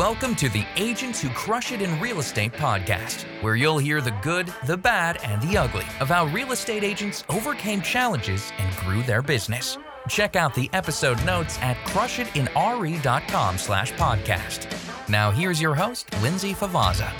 welcome to the Agents Who Crush It in Real Estate podcast, where you'll hear the good, the bad, and the ugly of how real estate agents overcame challenges and grew their business. Check out the episode notes at crushitinre.com slash podcast. Now here's your host, Lindsay Favazza.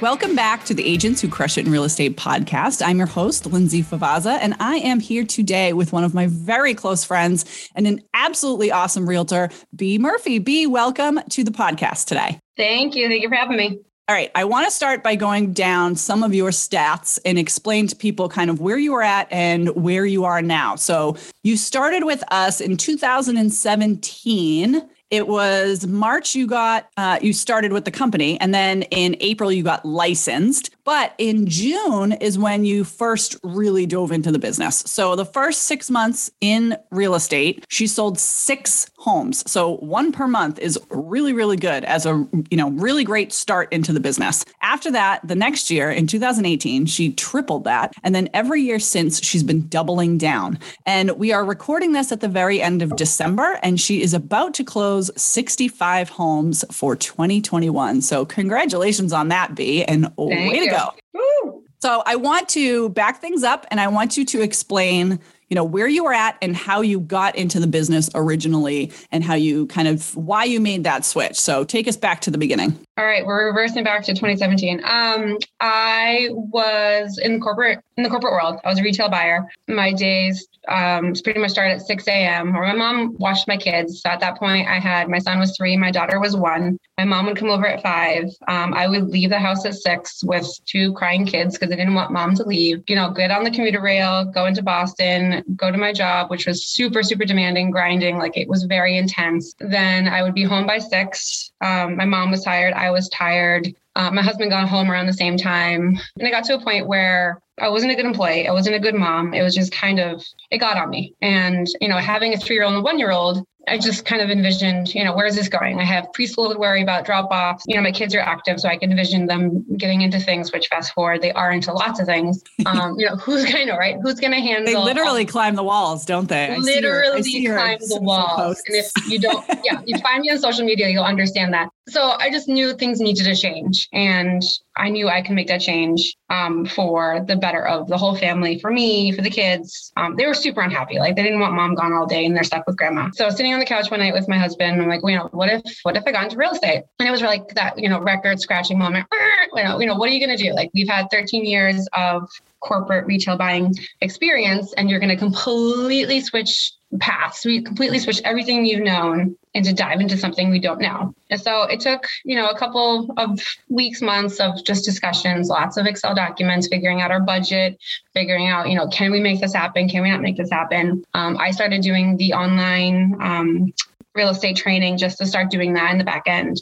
Welcome back to the Agents Who Crush It in Real Estate podcast. I'm your host, Lindsay Favazza, and I am here today with one of my very close friends and an absolutely awesome realtor, B. Murphy. B, welcome to the podcast today. Thank you. Thank you for having me. All right. I want to start by going down some of your stats and explain to people kind of where you were at and where you are now. So, you started with us in 2017 it was March you got uh, you started with the company, and then in April you got licensed. But in June is when you first really dove into the business. So the first six months in real estate, she sold six homes. So one per month is really, really good as a you know really great start into the business. After that, the next year in 2018, she tripled that, and then every year since she's been doubling down. And we are recording this at the very end of December, and she is about to close 65 homes for 2021. So congratulations on that, B, and Thank way you. to go go. Woo. So I want to back things up and I want you to explain, you know, where you were at and how you got into the business originally and how you kind of why you made that switch. So take us back to the beginning. All right, we're reversing back to 2017. Um, I was in the corporate in the corporate world. I was a retail buyer. My days um, pretty much started at 6 a.m. Or my mom watched my kids. So at that point, I had my son was three, my daughter was one. My mom would come over at five. Um, I would leave the house at six with two crying kids because I didn't want mom to leave. You know, get on the commuter rail, go into Boston, go to my job, which was super super demanding, grinding. Like it was very intense. Then I would be home by six. Um, my mom was tired. I was tired. Uh, my husband got home around the same time. And I got to a point where I wasn't a good employee. I wasn't a good mom. It was just kind of, it got on me. And, you know, having a three year old and one year old, I just kind of envisioned, you know, where is this going? I have preschool to worry about, drop off. You know, my kids are active, so I can envision them getting into things, which fast forward, they are into lots of things. Um, you know, who's going to, right? Who's going to handle? They literally all, climb the walls, don't they? literally climb the walls. And if you don't, yeah, you find me on social media, you'll understand that. So I just knew things needed to change. And I knew I could make that change um, for the better of the whole family, for me, for the kids. Um, they were super unhappy. Like they didn't want mom gone all day and they're stuck with grandma. So sitting on the couch one night with my husband, I'm like, well, you know, what if, what if I got into real estate? And it was like that, you know, record scratching moment. You know, you know, what are you going to do? Like we've had 13 years of corporate retail buying experience and you're going to completely switch paths. We completely switch everything you've known and to dive into something we don't know. And so it took, you know, a couple of weeks, months of just discussions, lots of Excel documents, figuring out our budget, figuring out, you know, can we make this happen? Can we not make this happen? Um, I started doing the online um, real estate training just to start doing that in the back end.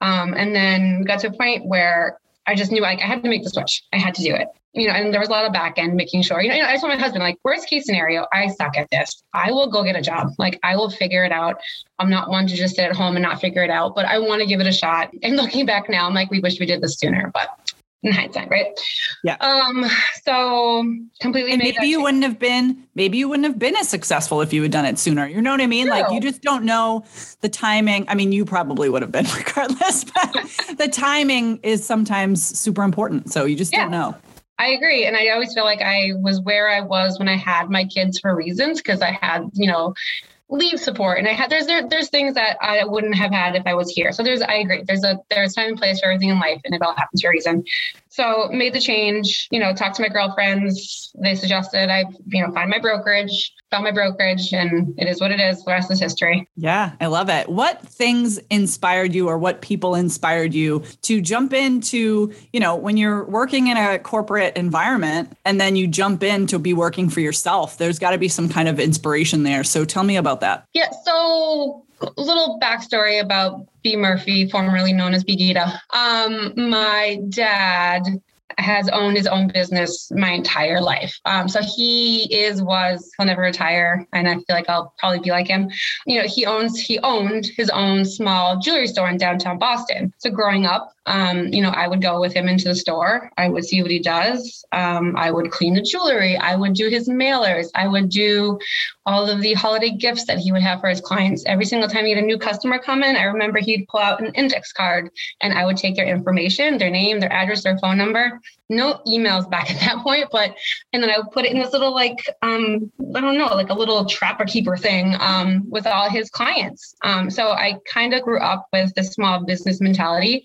Um, and then got to a point where I just knew like I had to make the switch. I had to do it you know, and there was a lot of back end making sure, you know, you know, I told my husband, like, worst case scenario, I suck at this. I will go get a job. Like, I will figure it out. I'm not one to just sit at home and not figure it out, but I want to give it a shot. And looking back now, I'm like, we wish we did this sooner, but in hindsight, right? Yeah. Um, so completely and maybe you wouldn't have been, maybe you wouldn't have been as successful if you had done it sooner. You know what I mean? Like you just don't know the timing. I mean, you probably would have been regardless, but the timing is sometimes super important. So you just yeah. don't know. I agree. And I always feel like I was where I was when I had my kids for reasons because I had, you know, leave support and I had there's there, there's things that I wouldn't have had if I was here. So there's I agree. There's a there's time and place for everything in life and it all happens for a reason. So made the change, you know, talked to my girlfriends. They suggested I, you know, find my brokerage, found my brokerage, and it is what it is. The rest is history. Yeah, I love it. What things inspired you or what people inspired you to jump into, you know, when you're working in a corporate environment and then you jump in to be working for yourself? There's got to be some kind of inspiration there. So tell me about that. Yeah. So little backstory about B. Murphy, formerly known as B. Gita. Um, my dad has owned his own business my entire life. Um, so he is, was, he'll never retire. And I feel like I'll probably be like him. You know, he owns, he owned his own small jewelry store in downtown Boston. So growing up, um, you know, I would go with him into the store. I would see what he does. Um, I would clean the jewelry. I would do his mailers. I would do all of the holiday gifts that he would have for his clients. Every single time he had a new customer come in, I remember he'd pull out an index card and I would take their information, their name, their address, their phone number. No emails back at that point, but and then I would put it in this little like um, I don't know, like a little trapper keeper thing um, with all his clients. Um, so I kind of grew up with the small business mentality.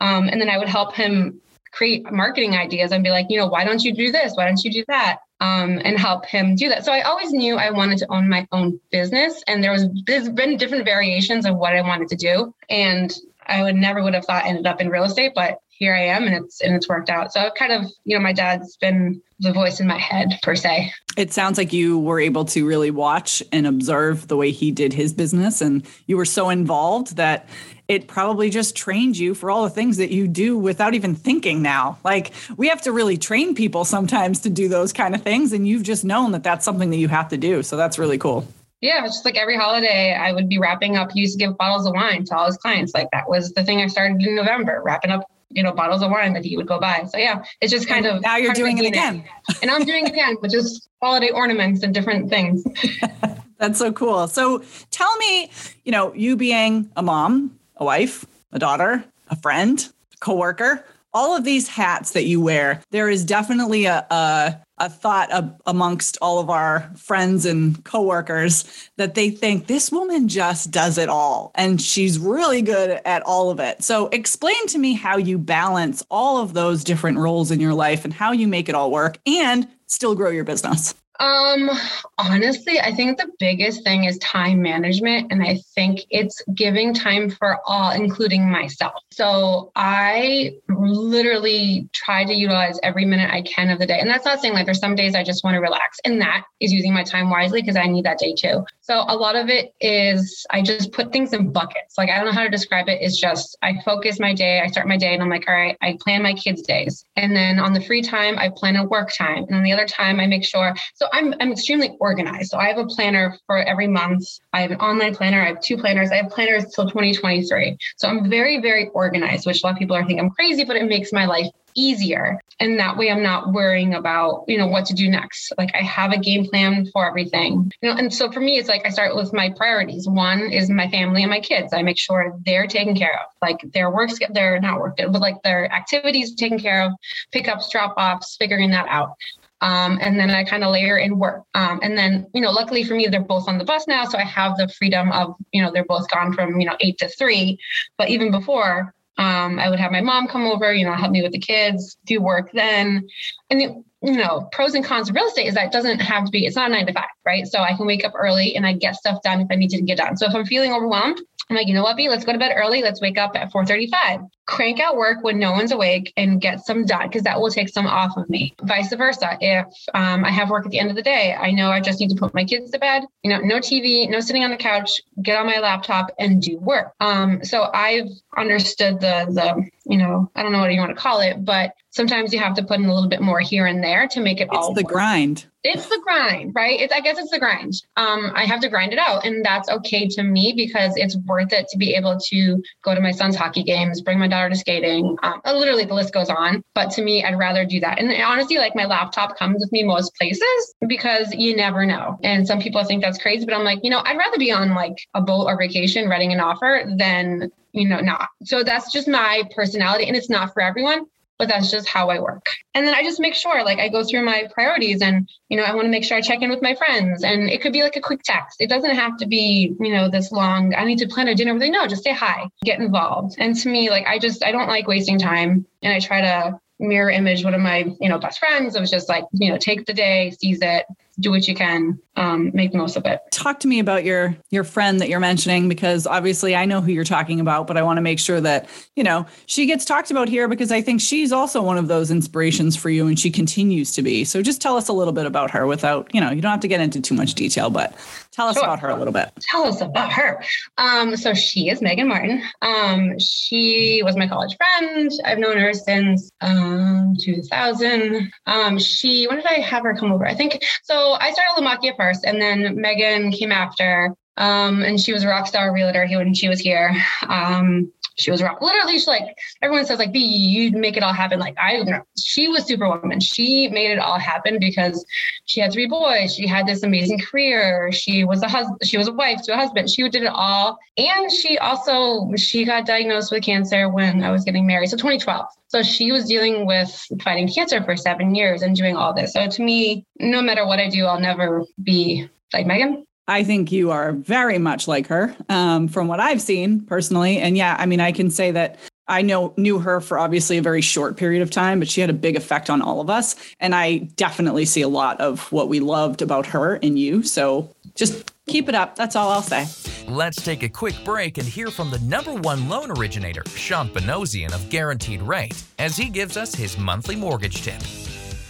Um, and then I would help him create marketing ideas and be like, you know, why don't you do this? Why don't you do that? Um, and help him do that. So I always knew I wanted to own my own business, and there was there's been different variations of what I wanted to do, and I would never would have thought ended up in real estate, but here I am, and it's and it's worked out. So I kind of, you know, my dad's been the voice in my head per se. It sounds like you were able to really watch and observe the way he did his business, and you were so involved that it probably just trained you for all the things that you do without even thinking now. Like we have to really train people sometimes to do those kind of things. And you've just known that that's something that you have to do. So that's really cool. Yeah, it's just like every holiday, I would be wrapping up. He used to give bottles of wine to all his clients. Like that was the thing I started in November, wrapping up, you know, bottles of wine that he would go buy. So yeah, it's just kind and of now you're doing it again, and I'm doing it again, but just holiday ornaments and different things. That's so cool. So tell me, you know, you being a mom, a wife, a daughter, a friend, a coworker, all of these hats that you wear, there is definitely a, a, a thought amongst all of our friends and coworkers that they think this woman just does it all and she's really good at all of it. So, explain to me how you balance all of those different roles in your life and how you make it all work and still grow your business. Um, honestly, I think the biggest thing is time management. And I think it's giving time for all, including myself. So I literally try to utilize every minute I can of the day. And that's not saying like there's some days I just want to relax. And that is using my time wisely because I need that day too. So a lot of it is I just put things in buckets. Like I don't know how to describe it. It's just I focus my day, I start my day and I'm like, all right, I plan my kids' days. And then on the free time, I plan a work time. And on the other time, I make sure. So I'm I'm extremely organized. So I have a planner for every month. I have an online planner. I have two planners. I have planners till 2023. So I'm very, very organized, which a lot of people are thinking I'm crazy, but it makes my life easier. And that way I'm not worrying about, you know, what to do next. Like I have a game plan for everything. You know, and so for me, it's like I start with my priorities. One is my family and my kids. I make sure they're taken care of. Like their works, they're not work, but like their activities taken care of, pickups, drop offs, figuring that out. Um, and then I kind of layer in work. Um, and then, you know, luckily for me, they're both on the bus now. So I have the freedom of, you know, they're both gone from, you know, eight to three. But even before, um, I would have my mom come over, you know, help me with the kids, do work then. And, you know, pros and cons of real estate is that it doesn't have to be, it's not a nine to five, right? So I can wake up early and I get stuff done if I need to get done. So if I'm feeling overwhelmed, I'm like, you know what, B, let's go to bed early. Let's wake up at 4:35. Crank out work when no one's awake and get some done because that will take some off of me. Vice versa. If um, I have work at the end of the day, I know I just need to put my kids to bed. You know, no TV, no sitting on the couch. Get on my laptop and do work. Um, so I've understood the the you know I don't know what you want to call it, but sometimes you have to put in a little bit more here and there to make it it's all the work. grind it's the grind right? It's i guess it's the grind. Um i have to grind it out and that's okay to me because it's worth it to be able to go to my son's hockey games bring my daughter to skating um, uh, literally the list goes on. But to me i'd rather do that. And honestly like my laptop comes with me most places because you never know. And some people think that's crazy but i'm like you know i'd rather be on like a boat or vacation writing an offer than you know not. So that's just my personality and it's not for everyone but that's just how I work. And then I just make sure, like, I go through my priorities and, you know, I want to make sure I check in with my friends. And it could be like a quick text. It doesn't have to be, you know, this long, I need to plan a dinner with you. No, just say hi, get involved. And to me, like, I just, I don't like wasting time. And I try to mirror image one of my you know best friends it was just like you know take the day seize it do what you can um, make the most of it. Talk to me about your your friend that you're mentioning because obviously i know who you're talking about but i want to make sure that you know she gets talked about here because i think she's also one of those inspirations for you and she continues to be. So just tell us a little bit about her without you know you don't have to get into too much detail but Tell us sure. about her a little bit. Tell us about her. Um, so she is Megan Martin. Um, she was my college friend. I've known her since um, 2000. Um, she, when did I have her come over? I think so. I started Lamacchia first, and then Megan came after. Um, and she was a rock star realtor when she was here. Um, she was rock. Literally, she like everyone says like, "B, you make it all happen." Like I. She was superwoman. She made it all happen because she had three boys. She had this amazing career. She was a husband. She was a wife to a husband. She did it all, and she also she got diagnosed with cancer when I was getting married. So 2012. So she was dealing with fighting cancer for seven years and doing all this. So to me, no matter what I do, I'll never be like Megan. I think you are very much like her um, from what I've seen personally. And yeah, I mean, I can say that I know knew her for obviously a very short period of time, but she had a big effect on all of us. And I definitely see a lot of what we loved about her in you. So just keep it up. That's all I'll say. Let's take a quick break and hear from the number one loan originator, Shant Banosian of Guaranteed Rate, as he gives us his monthly mortgage tip.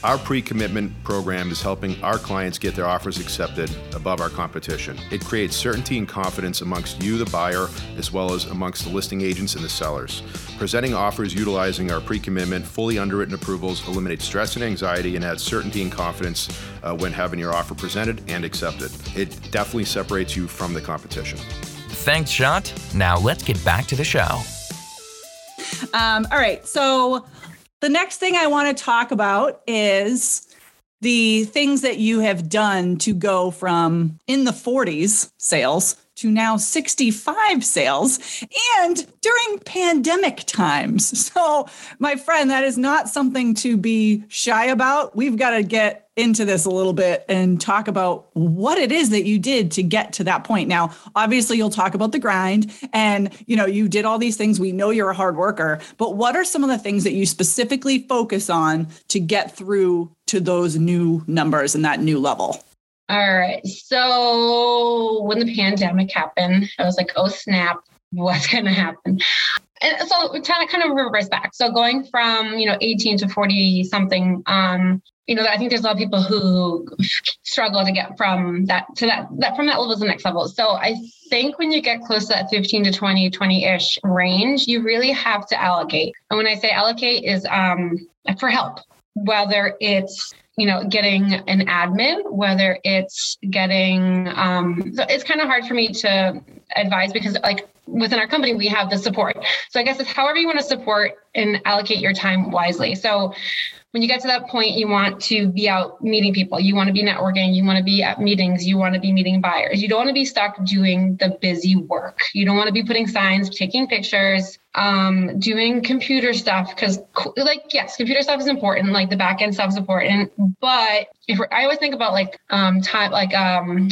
Our pre commitment program is helping our clients get their offers accepted above our competition. It creates certainty and confidence amongst you, the buyer, as well as amongst the listing agents and the sellers. Presenting offers utilizing our pre commitment, fully underwritten approvals eliminates stress and anxiety and adds certainty and confidence uh, when having your offer presented and accepted. It definitely separates you from the competition. Thanks, Shant. Now let's get back to the show. Um, all right. So, the next thing I want to talk about is the things that you have done to go from in the 40s sales to now 65 sales and during pandemic times. So, my friend, that is not something to be shy about. We've got to get into this a little bit and talk about what it is that you did to get to that point. Now, obviously you'll talk about the grind and, you know, you did all these things. We know you're a hard worker, but what are some of the things that you specifically focus on to get through to those new numbers and that new level? All right. So when the pandemic happened, I was like, oh snap, what's going to happen? And so kind of kind of reverse back. So going from, you know, 18 to 40 something, um, you know, I think there's a lot of people who struggle to get from that to that, that from that level to the next level. So I think when you get close to that 15 to 20, 20-ish range, you really have to allocate. And when I say allocate is um for help, whether it's you know, getting an admin, whether it's getting, um, so it's kind of hard for me to advise because like within our company, we have the support. So I guess it's however you want to support and allocate your time wisely. So when you get to that point, you want to be out meeting people. You want to be networking. You want to be at meetings. You want to be meeting buyers. You don't want to be stuck doing the busy work. You don't want to be putting signs, taking pictures, um, doing computer stuff because, like, yes, computer stuff is important. Like the back end stuff is important. But if I always think about like um, time, like um,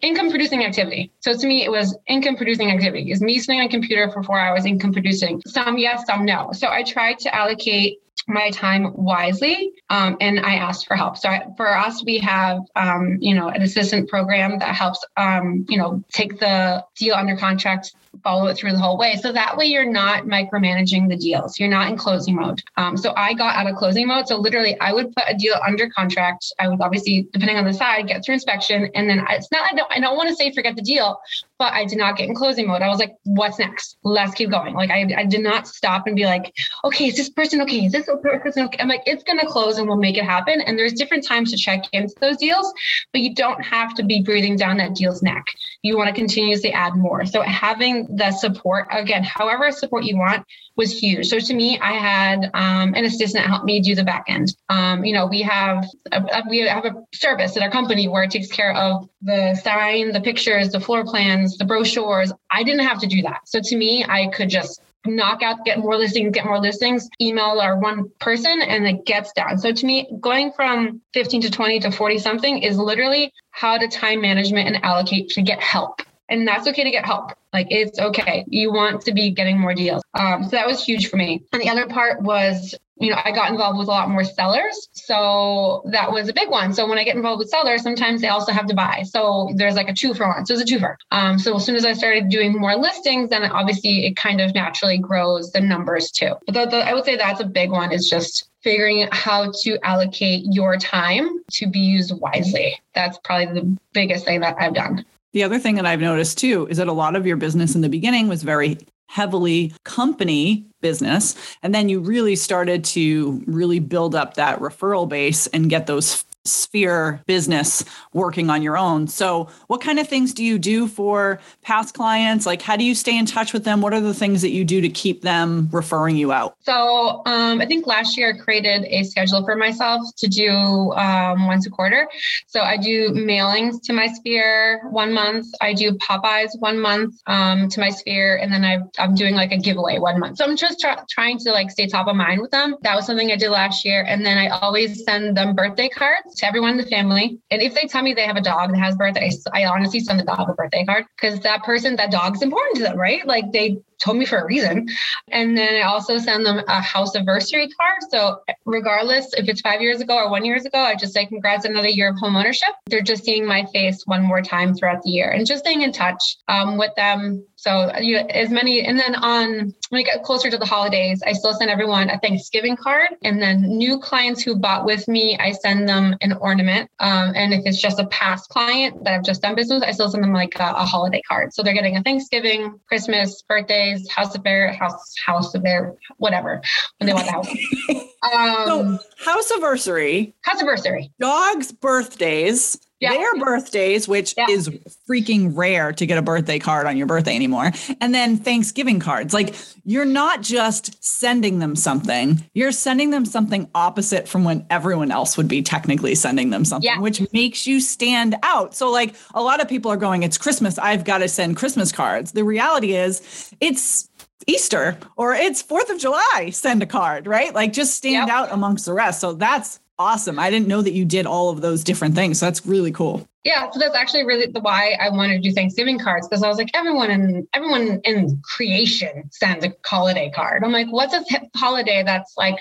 income producing activity. So to me, it was income producing activity. Is me sitting on a computer for four hours income producing? Some yes, some no. So I tried to allocate my time wisely um, and i asked for help. So I, for us we have um, you know an assistant program that helps um, you know take the deal under contract follow it through the whole way. So that way you're not micromanaging the deals. You're not in closing mode. Um, so I got out of closing mode. So literally I would put a deal under contract. I would obviously, depending on the side, get through inspection. And then it's not, I don't, I don't want to say forget the deal, but I did not get in closing mode. I was like, what's next? Let's keep going. Like I, I did not stop and be like, okay, is this person okay? Is this person okay? I'm like, it's going to close and we'll make it happen. And there's different times to check into those deals, but you don't have to be breathing down that deal's neck. You want to continuously add more. So having the support again however support you want was huge. So to me i had um, an assistant help me do the back end. Um, you know we have a, we have a service at our company where it takes care of the sign the pictures the floor plans the brochures. I didn't have to do that. So to me i could just knock out, get more listings, get more listings, email our one person, and it gets done. So to me, going from 15 to 20 to 40 something is literally how to time management and allocate to get help and that's okay to get help. Like it's okay. You want to be getting more deals. Um, so that was huge for me. And the other part was you know, I got involved with a lot more sellers. So that was a big one. So when I get involved with sellers, sometimes they also have to buy. So there's like a two for one. So it's a two for. Um, so as soon as I started doing more listings, then obviously it kind of naturally grows the numbers too. But the, the, I would say that's a big one is just figuring out how to allocate your time to be used wisely. That's probably the biggest thing that I've done. The other thing that I've noticed too is that a lot of your business in the beginning was very heavily company business. And then you really started to really build up that referral base and get those sphere business working on your own. So, what kind of things do you do for past clients? Like, how do you stay in touch with them? What are the things that you do to keep them referring you out? So, um, I think last year I created a schedule for myself to do um, once a quarter. So, I do mailings to my sphere one month, I do Popeyes one month um, to my sphere, and then I, I'm doing like a giveaway one month. So, I'm just try- trying to like stay top of mind with them. That was something I did last year. And then I always send them birthday cards to everyone in the family. And if they tell me they have a dog that has birthday, I honestly send the dog a birthday card because that person, that dog's important to them, right? Like they told me for a reason. And then I also send them a house anniversary card. So regardless if it's five years ago or one years ago, I just say congrats another year of home ownership. They're just seeing my face one more time throughout the year and just staying in touch um, with them. So you as many, and then on when we get closer to the holidays, I still send everyone a Thanksgiving card. And then new clients who bought with me, I send them an ornament. Um, and if it's just a past client that I've just done business, I still send them like a, a holiday card. So they're getting a Thanksgiving, Christmas, birthdays, house of bear, house, house of bear, whatever, when they want the house. Um, so house anniversary, house anniversary, dogs' birthdays, yeah. their birthdays, which yeah. is freaking rare to get a birthday card on your birthday anymore. And then Thanksgiving cards. Like you're not just sending them something, you're sending them something opposite from when everyone else would be technically sending them something, yeah. which makes you stand out. So, like a lot of people are going, It's Christmas. I've got to send Christmas cards. The reality is, it's Easter or it's Fourth of July, send a card, right? Like just stand yep. out amongst the rest. So that's awesome. I didn't know that you did all of those different things. So that's really cool. Yeah, so that's actually really the why I wanted to do Thanksgiving cards because I was like, everyone in everyone in creation sends a holiday card. I'm like, what's a holiday that's like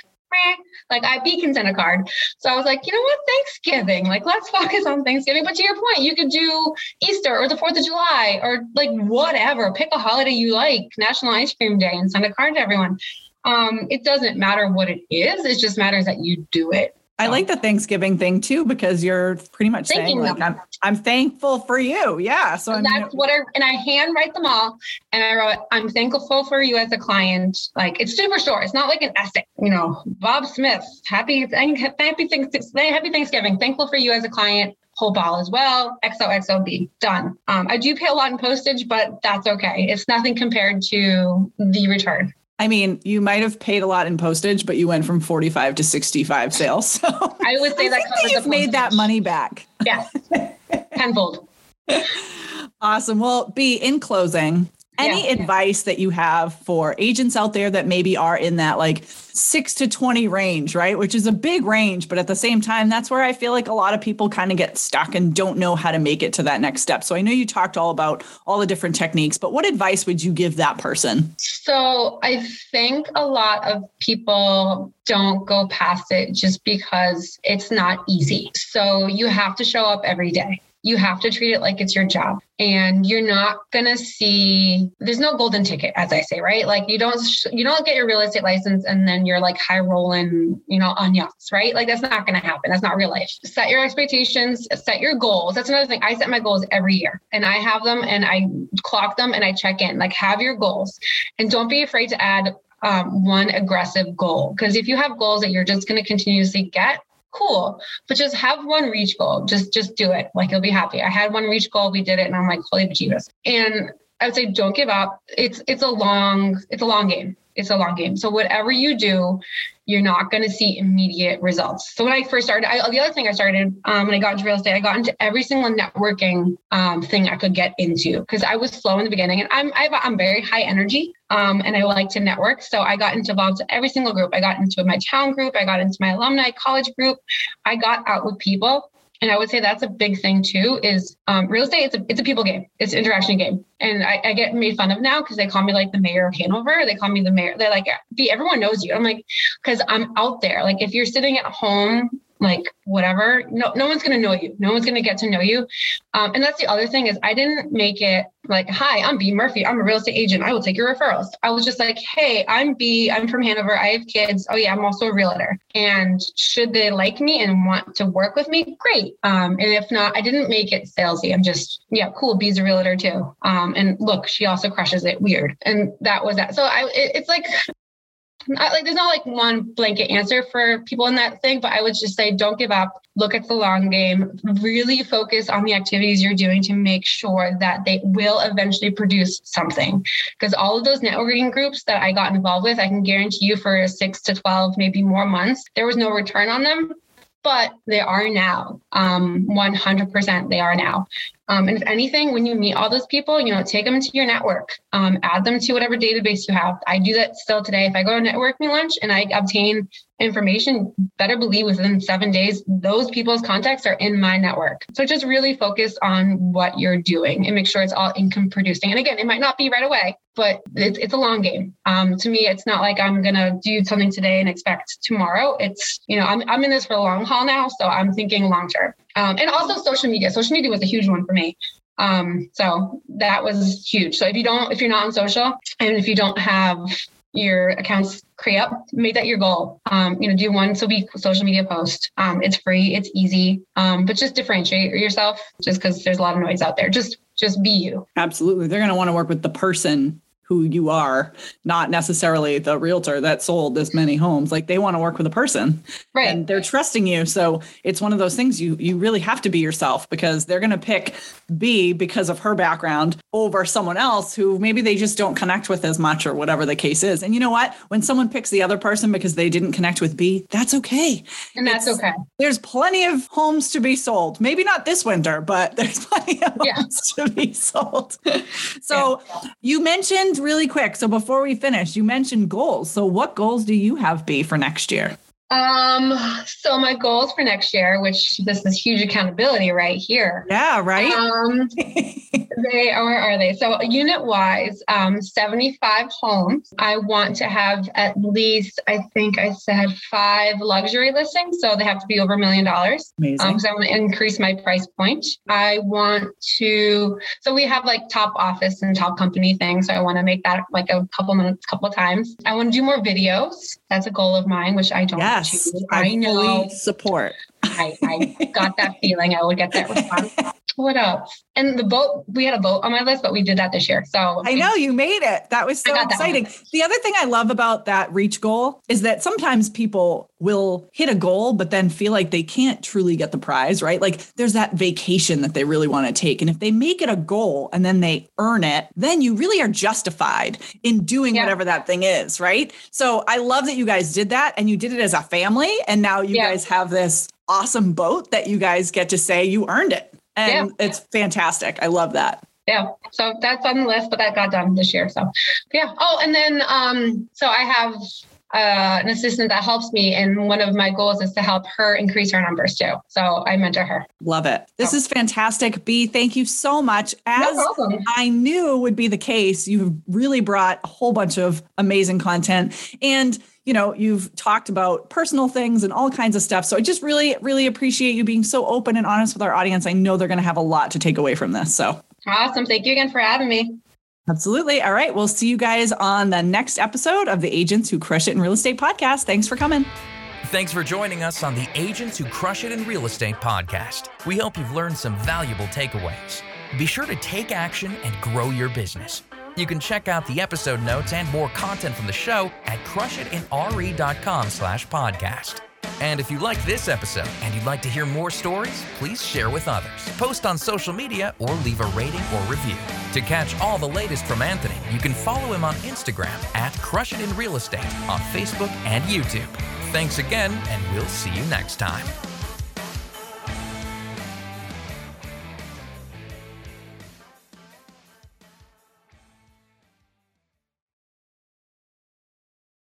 like I can send a card. So I was like, you know what, Thanksgiving, like let's focus on Thanksgiving. But to your point, you could do Easter or the 4th of July or like whatever, pick a holiday you like, National Ice Cream Day and send a card to everyone. Um, it doesn't matter what it is. It just matters that you do it. I like the Thanksgiving thing too because you're pretty much Thanking saying like I'm I'm thankful for you. Yeah. So that's I'm, what I and I handwrite them all and I wrote I'm thankful for you as a client. Like it's super short. It's not like an essay. You know, Bob Smith, happy thank happy things happy Thanksgiving. Thankful for you as a client whole ball as well. XOXOB, done. Um, I do pay a lot in postage, but that's okay. It's nothing compared to the return. I mean, you might have paid a lot in postage, but you went from 45 to 65 sales. So I would say that you've made that money back. Yeah. Tenfold. awesome. Well, B, in closing, any yeah. advice that you have for agents out there that maybe are in that like six to 20 range, right? Which is a big range, but at the same time, that's where I feel like a lot of people kind of get stuck and don't know how to make it to that next step. So I know you talked all about all the different techniques, but what advice would you give that person? So I think a lot of people don't go past it just because it's not easy. So you have to show up every day you have to treat it like it's your job. And you're not going to see there's no golden ticket as i say right? Like you don't you don't get your real estate license and then you're like high rolling you know on yachts right? Like that's not going to happen. That's not real life. Set your expectations set your goals. That's another thing. I set my goals every year and i have them and i clock them and i check in. Like have your goals and don't be afraid to add um, one aggressive goal. Because if you have goals that you're just going to continuously get cool but just have one reach goal. Just just do it. Like you'll be happy. I had one reach goal. We did it and i'm like holy bejeebus. And i would say don't give up. It's it's a long it's a long game it's a long game so whatever you do you're not going to see immediate results. So when I first started, I, the other thing I started um, when I got into real estate, I got into every single networking um, thing I could get into because I was slow in the beginning, and I'm i am very high energy, um, and I like to network. So I got involved in every single group. I got into my town group, I got into my alumni college group, I got out with people. And I would say that's a big thing too. Is um, real estate? It's a it's a people game. It's an interaction game, and I, I get made fun of now because they call me like the mayor of Hanover. They call me the mayor. They're like, "B, everyone knows you." I'm like, because I'm out there. Like if you're sitting at home like whatever. No no one's going to know you. No one's going to get to know you. Um, and that's the other thing is i didn't make it like hi i'm b murphy. I'm a real estate agent. I will take your referrals. I was just like hey i'm b. I'm from hanover. I have kids. Oh yeah i'm also a realtor. And should they like me and want to work with me? Great. Um, and if not i didn't make it salesy. I'm just yeah cool. B's a realtor too. Um, and look she also crushes it. Weird. And that was that. So i it, it's like not like there's not like one blanket answer for people in that thing, but I would just say don't give up. Look at the long game. Really focus on the activities you're doing to make sure that they will eventually produce something. Because all of those networking groups that I got involved with, I can guarantee you for six to 12, maybe more months, there was no return on them but they are now. Um, 100% they are now. Um, and if anything, when you meet all those people, you know, take them to your network, um, add them to whatever database you have. I do that still today. If I go to networking lunch and I obtain information, better believe within seven days, those people's contacts are in my network. So just really focus on what you're doing and make sure it's all income producing. And again, it might not be right away, but it's, it's a long game. Um, to me, it's not like I'm going to do something today and expect tomorrow. It's, you know, I'm, I'm in this for a long haul now. So I'm thinking long term. Um, and also social media. Social media was a huge one for me. Um, so that was huge. So if you don't, if you're not on social and if you don't have your accounts create up, make that your goal. Um, you know, do one so be social media post. Um, it's free, it's easy, um, but just differentiate yourself just because there's a lot of noise out there. Just just be you. Absolutely. They're going to want to work with the person who you are, not necessarily the realtor that sold this many homes. Like they want to work with a person. Right. And they're trusting you. So it's one of those things you you really have to be yourself because they're gonna pick B because of her background over someone else who maybe they just don't connect with as much or whatever the case is. And you know what? When someone picks the other person because they didn't connect with B, that's okay. And that's it's, okay. There's plenty of homes to be sold. Maybe not this winter, but there's plenty of yeah. homes to be sold. so yeah. you mentioned really quick. So before we finish, you mentioned goals. So what goals do you have B for next year? Um, so my goals for next year, which this is huge accountability right here. Yeah, right. Um, they are, are they? So unit wise, um, 75 homes. I want to have at least, I think I said five luxury listings. So they have to be over a million dollars. Amazing. Um, so I want to increase my price point. I want to, so we have like top office and top company things. So I want to make that like a couple minutes, couple times. I want to do more videos. That's a goal of mine, which I don't. Yeah Yes, I, know. support. I, I got that feeling I would get that response. what else? And the boat, we had a boat on my list, but we did that this year. So I know you made it. That was so exciting. The other thing I love about that reach goal is that sometimes people will hit a goal, but then feel like they can't truly get the prize, right? Like there's that vacation that they really want to take. And if they make it a goal and then they earn it, then you really are justified in doing yeah. whatever that thing is, right? So I love that you guys did that and you did it as a family. And now you yeah. guys have this awesome boat that you guys get to say you earned it. And yeah. it's fantastic. I love that. Yeah. So that's on the list, but that got done this year. So yeah. Oh, and then um, so I have uh, an assistant that helps me. And one of my goals is to help her increase her numbers too. So I mentor her. Love it. This is fantastic. B, thank you so much. As no I knew would be the case, you've really brought a whole bunch of amazing content. And you know, you've talked about personal things and all kinds of stuff. So I just really, really appreciate you being so open and honest with our audience. I know they're going to have a lot to take away from this. So awesome. Thank you again for having me. Absolutely. All right. We'll see you guys on the next episode of the Agents Who Crush It in Real Estate podcast. Thanks for coming. Thanks for joining us on the Agents Who Crush It in Real Estate podcast. We hope you've learned some valuable takeaways. Be sure to take action and grow your business. You can check out the episode notes and more content from the show at crushitinre.com slash podcast. And if you like this episode and you'd like to hear more stories, please share with others, post on social media, or leave a rating or review. To catch all the latest from Anthony, you can follow him on Instagram at Crush It in Real Estate on Facebook and YouTube. Thanks again, and we'll see you next time.